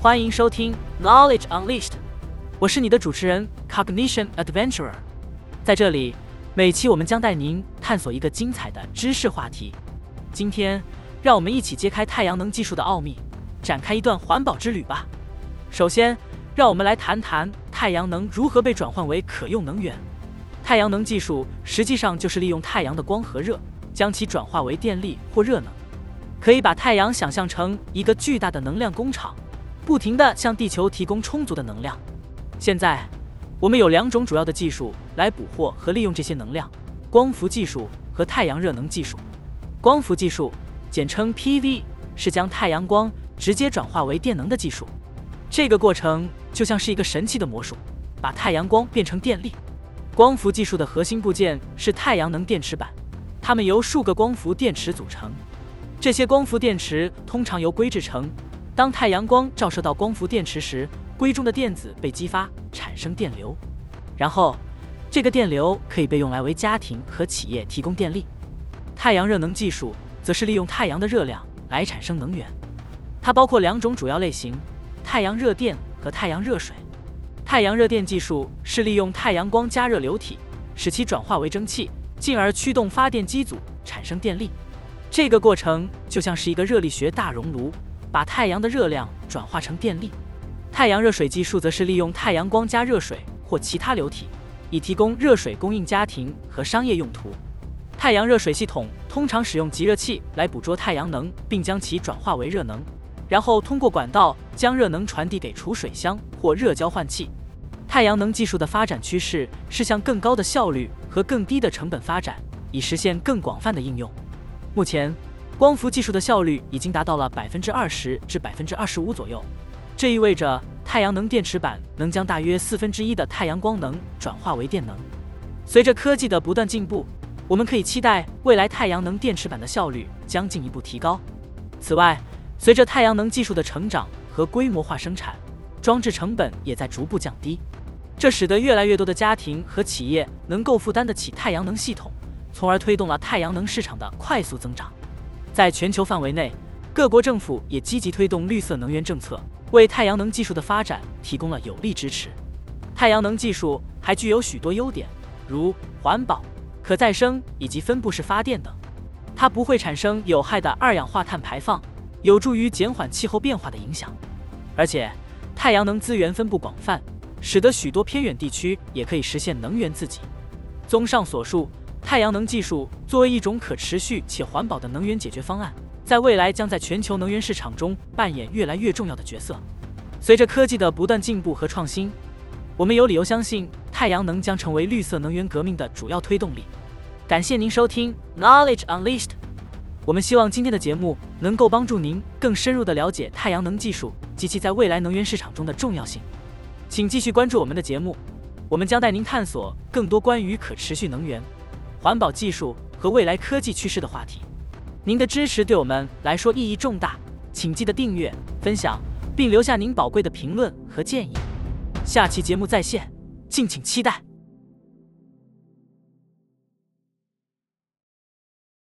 欢迎收听 Knowledge Unleashed，我是你的主持人 Cognition Adventurer。在这里，每期我们将带您探索一个精彩的知识话题。今天，让我们一起揭开太阳能技术的奥秘，展开一段环保之旅吧。首先，让我们来谈谈太阳能如何被转换为可用能源。太阳能技术实际上就是利用太阳的光和热，将其转化为电力或热能。可以把太阳想象成一个巨大的能量工厂。不停地向地球提供充足的能量。现在，我们有两种主要的技术来捕获和利用这些能量：光伏技术和太阳热能技术。光伏技术，简称 PV，是将太阳光直接转化为电能的技术。这个过程就像是一个神奇的魔术，把太阳光变成电力。光伏技术的核心部件是太阳能电池板，它们由数个光伏电池组成。这些光伏电池通常由硅制成。当太阳光照射到光伏电池时，硅中的电子被激发，产生电流，然后这个电流可以被用来为家庭和企业提供电力。太阳热能技术则是利用太阳的热量来产生能源，它包括两种主要类型：太阳热电和太阳热水。太阳热电技术是利用太阳光加热流体，使其转化为蒸汽，进而驱动发电机组产生电力。这个过程就像是一个热力学大熔炉。把太阳的热量转化成电力。太阳热水技术则是利用太阳光加热水或其他流体，以提供热水供应家庭和商业用途。太阳热水系统通常使用集热器来捕捉太阳能，并将其转化为热能，然后通过管道将热能传递给储水箱或热交换器。太阳能技术的发展趋势是向更高的效率和更低的成本发展，以实现更广泛的应用。目前。光伏技术的效率已经达到了百分之二十至百分之二十五左右，这意味着太阳能电池板能将大约四分之一的太阳光能转化为电能。随着科技的不断进步，我们可以期待未来太阳能电池板的效率将进一步提高。此外，随着太阳能技术的成长和规模化生产，装置成本也在逐步降低，这使得越来越多的家庭和企业能够负担得起太阳能系统，从而推动了太阳能市场的快速增长。在全球范围内，各国政府也积极推动绿色能源政策，为太阳能技术的发展提供了有力支持。太阳能技术还具有许多优点，如环保、可再生以及分布式发电等。它不会产生有害的二氧化碳排放，有助于减缓气候变化的影响。而且，太阳能资源分布广泛，使得许多偏远地区也可以实现能源自给。综上所述。太阳能技术作为一种可持续且环保的能源解决方案，在未来将在全球能源市场中扮演越来越重要的角色。随着科技的不断进步和创新，我们有理由相信太阳能将成为绿色能源革命的主要推动力。感谢您收听 Knowledge Unleashed。我们希望今天的节目能够帮助您更深入地了解太阳能技术及其在未来能源市场中的重要性。请继续关注我们的节目，我们将带您探索更多关于可持续能源。环保技术和未来科技趋势的话题，您的支持对我们来说意义重大，请记得订阅、分享，并留下您宝贵的评论和建议。下期节目再现，敬请期待。